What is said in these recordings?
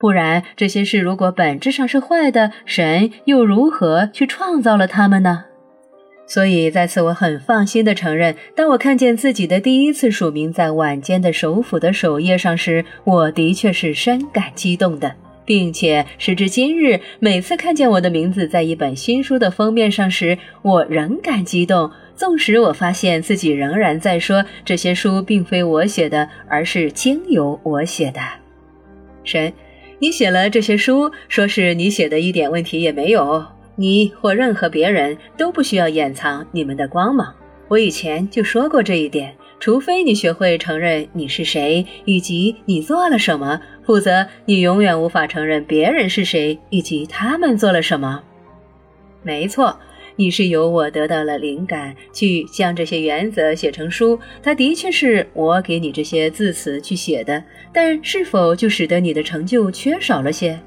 不然，这些事如果本质上是坏的，神又如何去创造了它们呢？所以，在此我很放心地承认，当我看见自己的第一次署名在晚间的首府的首页上时，我的确是深感激动的，并且时至今日，每次看见我的名字在一本新书的封面上时，我仍感激动。纵使我发现自己仍然在说这些书并非我写的，而是经由我写的，神。你写了这些书，说是你写的，一点问题也没有。你或任何别人都不需要掩藏你们的光芒。我以前就说过这一点。除非你学会承认你是谁以及你做了什么，否则你永远无法承认别人是谁以及他们做了什么。没错。你是由我得到了灵感，去将这些原则写成书。它的确是我给你这些字词去写的，但是否就使得你的成就缺少了些？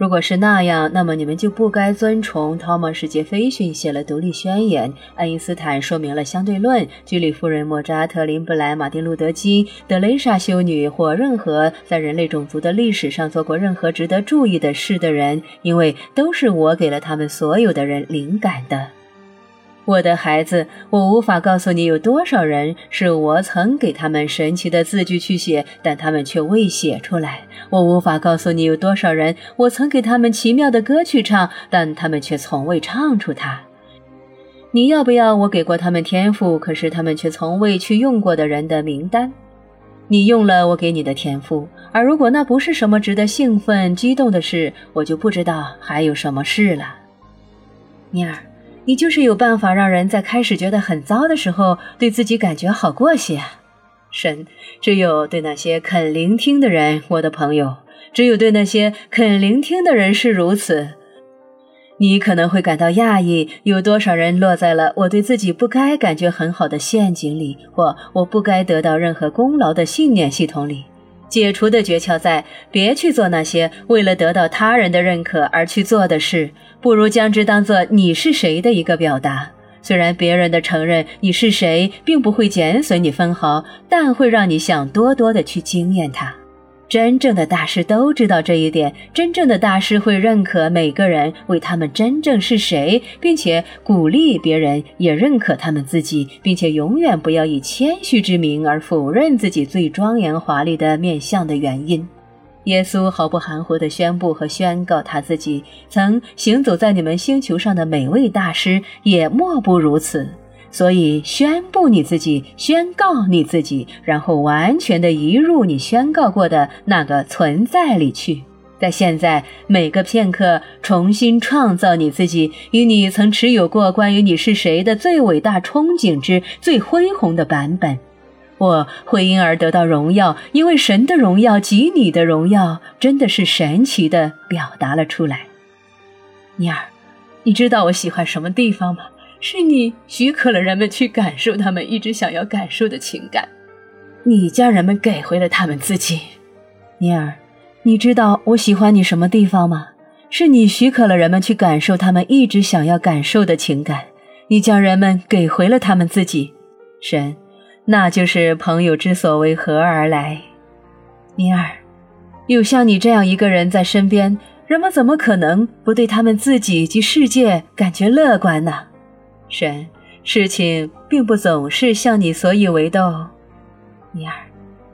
如果是那样，那么你们就不该尊崇托马斯·杰斐逊写了《独立宣言》，爱因斯坦说明了相对论，居里夫人、莫扎特、林布莱、马丁·路德·金、德雷莎修女或任何在人类种族的历史上做过任何值得注意的事的人，因为都是我给了他们所有的人灵感的。我的孩子，我无法告诉你有多少人是我曾给他们神奇的字句去写，但他们却未写出来。我无法告诉你有多少人我曾给他们奇妙的歌去唱，但他们却从未唱出它。你要不要我给过他们天赋，可是他们却从未去用过的人的名单？你用了我给你的天赋，而如果那不是什么值得兴奋、激动的事，我就不知道还有什么事了，妮儿。你就是有办法让人在开始觉得很糟的时候，对自己感觉好过些。神，只有对那些肯聆听的人，我的朋友，只有对那些肯聆听的人是如此。你可能会感到讶异，有多少人落在了我对自己不该感觉很好的陷阱里，或我不该得到任何功劳的信念系统里。解除的诀窍在：别去做那些为了得到他人的认可而去做的事，不如将之当做你是谁的一个表达。虽然别人的承认你是谁并不会减损你分毫，但会让你想多多的去惊艳他。真正的大师都知道这一点。真正的大师会认可每个人为他们真正是谁，并且鼓励别人也认可他们自己，并且永远不要以谦虚之名而否认自己最庄严华丽的面相的原因。耶稣毫不含糊地宣布和宣告他自己曾行走在你们星球上的每位大师也莫不如此。所以，宣布你自己，宣告你自己，然后完全的移入你宣告过的那个存在里去，在现在每个片刻重新创造你自己，与你曾持有过关于你是谁的最伟大憧憬之最恢宏的版本。我会因而得到荣耀，因为神的荣耀及你的荣耀真的是神奇的表达了出来。尼尔，你知道我喜欢什么地方吗？是你许可了人们去感受他们一直想要感受的情感，你将人们给回了他们自己。尼尔，你知道我喜欢你什么地方吗？是你许可了人们去感受他们一直想要感受的情感，你将人们给回了他们自己。神，那就是朋友之所为何而来。尼尔，有像你这样一个人在身边，人们怎么可能不对他们自己及世界感觉乐观呢？神，事情并不总是像你所以为的哦，尼尔。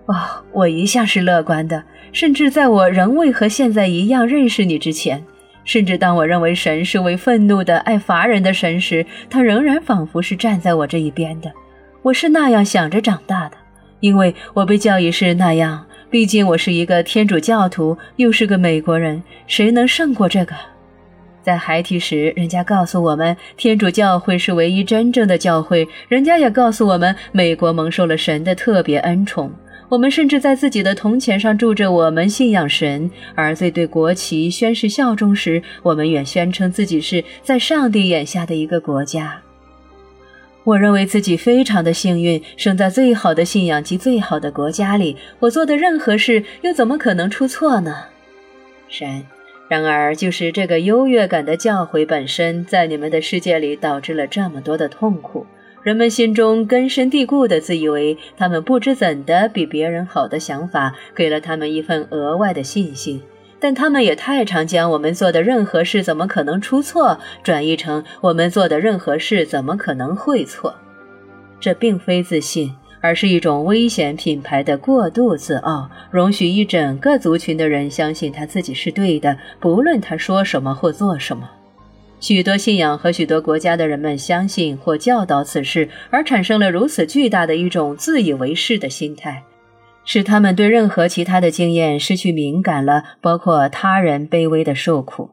哦，我一向是乐观的，甚至在我仍未和现在一样认识你之前，甚至当我认为神是位愤怒的、爱罚人的神时，他仍然仿佛是站在我这一边的。我是那样想着长大的，因为我被教育是那样。毕竟我是一个天主教徒，又是个美国人，谁能胜过这个？在孩提时，人家告诉我们，天主教会是唯一真正的教会。人家也告诉我们，美国蒙受了神的特别恩宠。我们甚至在自己的铜钱上铸着“我们信仰神”，而在对国旗宣誓效忠时，我们也宣称自己是在上帝眼下的一个国家。我认为自己非常的幸运，生在最好的信仰及最好的国家里。我做的任何事，又怎么可能出错呢？神。然而，就是这个优越感的教诲本身，在你们的世界里导致了这么多的痛苦。人们心中根深蒂固的自以为他们不知怎的比别人好的想法，给了他们一份额外的信心。但他们也太常将我们做的任何事怎么可能出错，转译成我们做的任何事怎么可能会错。这并非自信，而是一种危险品牌的过度自傲，容许一整个族群的人相信他自己是对的，不论他说什么或做什么。许多信仰和许多国家的人们相信或教导此事，而产生了如此巨大的一种自以为是的心态，使他们对任何其他的经验失去敏感了，包括他人卑微的受苦。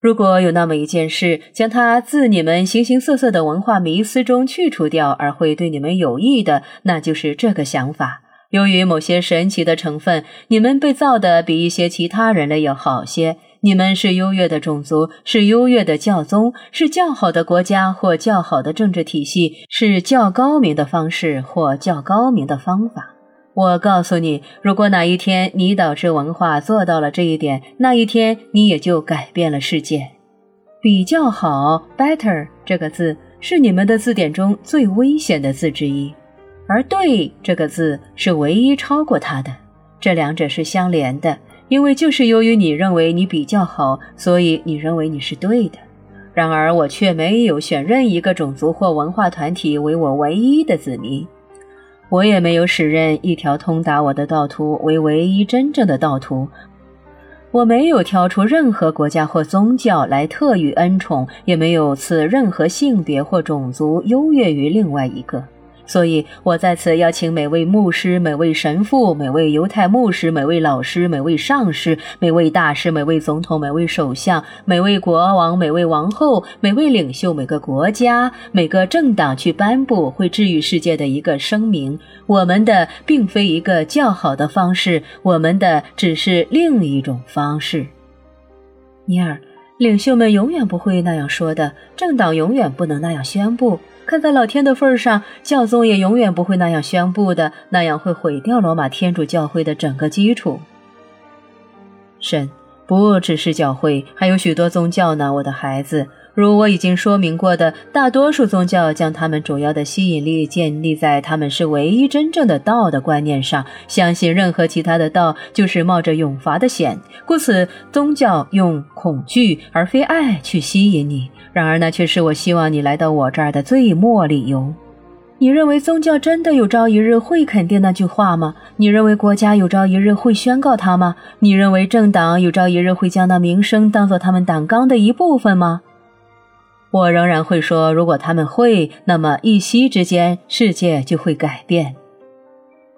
如果有那么一件事，将它自你们形形色色的文化迷思中去除掉，而会对你们有益的，那就是这个想法。由于某些神奇的成分，你们被造的比一些其他人类要好些。你们是优越的种族，是优越的教宗，是较好的国家或较好的政治体系，是较高明的方式或较高明的方法。我告诉你，如果哪一天你导致文化做到了这一点，那一天你也就改变了世界。比较好，better 这个字是你们的字典中最危险的字之一，而对这个字是唯一超过它的。这两者是相连的。因为就是由于你认为你比较好，所以你认为你是对的。然而我却没有选任一个种族或文化团体为我唯一的子民，我也没有使任一条通达我的道途为唯一真正的道途。我没有挑出任何国家或宗教来特予恩宠，也没有赐任何性别或种族优越于另外一个。所以，我在此邀请每位牧师、每位神父、每位犹太牧师、每位老师、每位上师、每位大师、每位总统、每位首相、每位国王、每位王后、每位领袖、每个国家、每个政党去颁布会治愈世界的一个声明。我们的并非一个较好的方式，我们的只是另一种方式。尼尔，领袖们永远不会那样说的，政党永远不能那样宣布。看在老天的份上，教宗也永远不会那样宣布的，那样会毁掉罗马天主教会的整个基础。神，不只是教会，还有许多宗教呢，我的孩子。如我已经说明过的，大多数宗教将他们主要的吸引力建立在他们是唯一真正的道的观念上，相信任何其他的道就是冒着永罚的险。故此，宗教用恐惧而非爱去吸引你。然而，那却是我希望你来到我这儿的最末理由。你认为宗教真的有朝一日会肯定那句话吗？你认为国家有朝一日会宣告它吗？你认为政党有朝一日会将那名声当做他们党纲的一部分吗？我仍然会说，如果他们会，那么一夕之间，世界就会改变。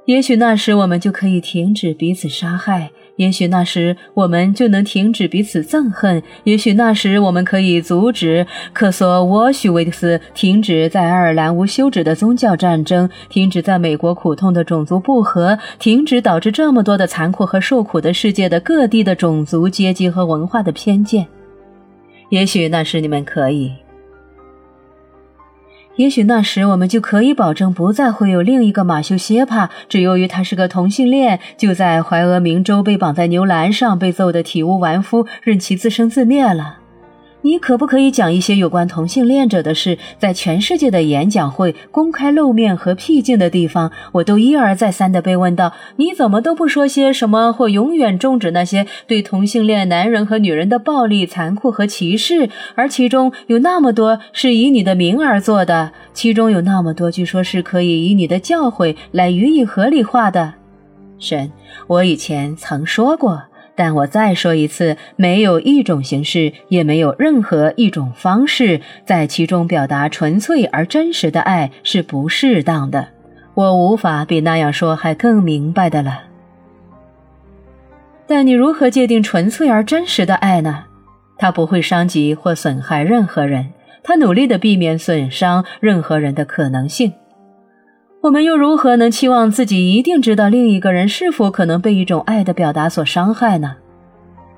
也许那时我们就可以停止彼此杀害，也许那时我们就能停止彼此憎恨，也许那时我们可以阻止克索沃许维斯停止在爱尔兰无休止的宗教战争，停止在美国苦痛的种族不和，停止导致这么多的残酷和受苦的世界的各地的种族、阶级和文化的偏见。也许那时你们可以。也许那时我们就可以保证，不再会有另一个马修歇帕，只由于他是个同性恋，就在怀俄明州被绑在牛栏上，被揍得体无完肤，任其自生自灭了。你可不可以讲一些有关同性恋者的事？在全世界的演讲会、公开露面和僻静的地方，我都一而再三地被问到：你怎么都不说些什么，或永远终止那些对同性恋男人和女人的暴力、残酷和歧视？而其中有那么多是以你的名而做的，其中有那么多据说是可以以你的教诲来予以合理化的。神，我以前曾说过。但我再说一次，没有一种形式，也没有任何一种方式，在其中表达纯粹而真实的爱是不适当的。我无法比那样说还更明白的了。但你如何界定纯粹而真实的爱呢？它不会伤及或损害任何人，它努力的避免损伤任何人的可能性。我们又如何能期望自己一定知道另一个人是否可能被一种爱的表达所伤害呢？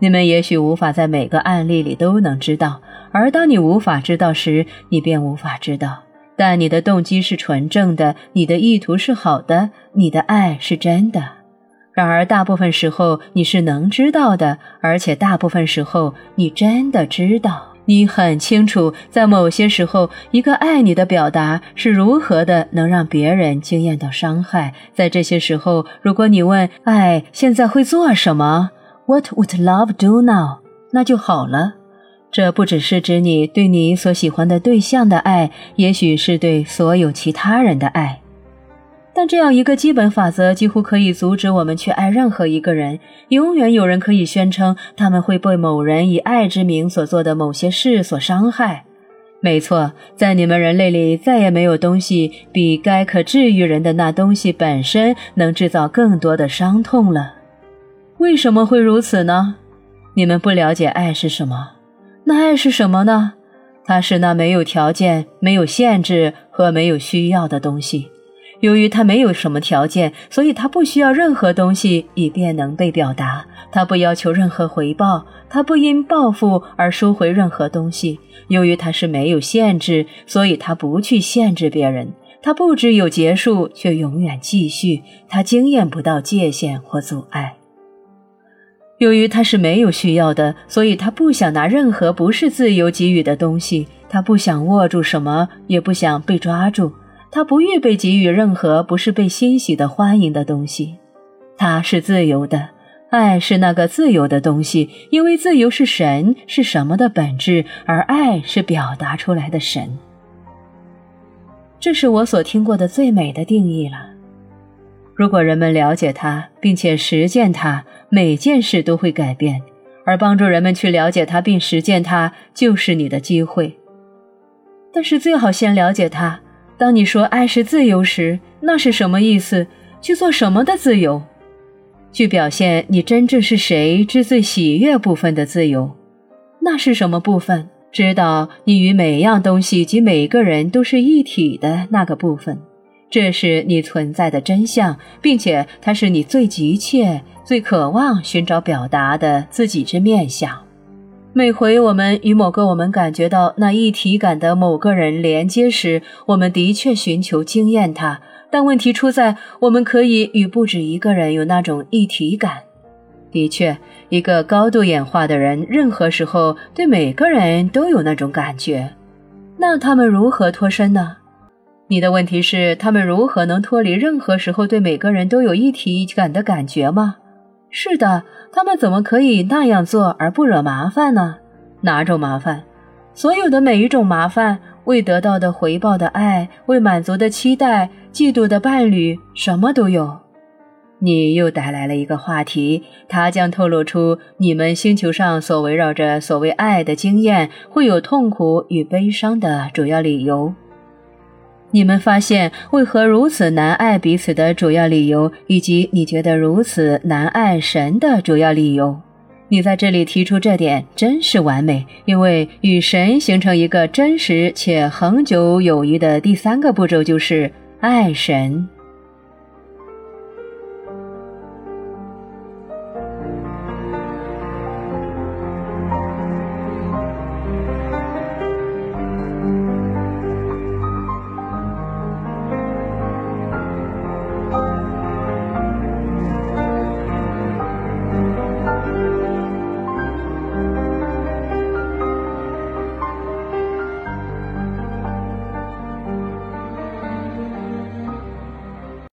你们也许无法在每个案例里都能知道，而当你无法知道时，你便无法知道。但你的动机是纯正的，你的意图是好的，你的爱是真的。然而，大部分时候你是能知道的，而且大部分时候你真的知道。你很清楚，在某些时候，一个爱你的表达是如何的能让别人惊艳到伤害。在这些时候，如果你问爱现在会做什么，What would love do now？那就好了。这不只是指你对你所喜欢的对象的爱，也许是对所有其他人的爱。但这样一个基本法则几乎可以阻止我们去爱任何一个人。永远有人可以宣称他们会被某人以爱之名所做的某些事所伤害。没错，在你们人类里，再也没有东西比该可治愈人的那东西本身能制造更多的伤痛了。为什么会如此呢？你们不了解爱是什么。那爱是什么呢？它是那没有条件、没有限制和没有需要的东西。由于他没有什么条件，所以他不需要任何东西以便能被表达。他不要求任何回报，他不因报复而收回任何东西。由于他是没有限制，所以他不去限制别人。他不只有结束，却永远继续。他经验不到界限或阻碍。由于他是没有需要的，所以他不想拿任何不是自由给予的东西。他不想握住什么，也不想被抓住。他不预备给予任何不是被欣喜的欢迎的东西。他是自由的，爱是那个自由的东西，因为自由是神是什么的本质，而爱是表达出来的神。这是我所听过的最美的定义了。如果人们了解它，并且实践它，每件事都会改变。而帮助人们去了解它并实践它，就是你的机会。但是最好先了解它。当你说爱是自由时，那是什么意思？去做什么的自由？去表现你真正是谁之最喜悦部分的自由？那是什么部分？知道你与每样东西及每个人都是一体的那个部分。这是你存在的真相，并且它是你最急切、最渴望寻找表达的自己之面相。每回我们与某个我们感觉到那一体感的某个人连接时，我们的确寻求经验它。但问题出在，我们可以与不止一个人有那种一体感。的确，一个高度演化的人，任何时候对每个人都有那种感觉。那他们如何脱身呢？你的问题是，他们如何能脱离任何时候对每个人都有一体感的感觉吗？是的，他们怎么可以那样做而不惹麻烦呢？哪种麻烦？所有的每一种麻烦，未得到的回报的爱，未满足的期待，嫉妒的伴侣，什么都有。你又带来了一个话题，它将透露出你们星球上所围绕着所谓爱的经验会有痛苦与悲伤的主要理由。你们发现为何如此难爱彼此的主要理由，以及你觉得如此难爱神的主要理由。你在这里提出这点真是完美，因为与神形成一个真实且恒久友谊的第三个步骤就是爱神。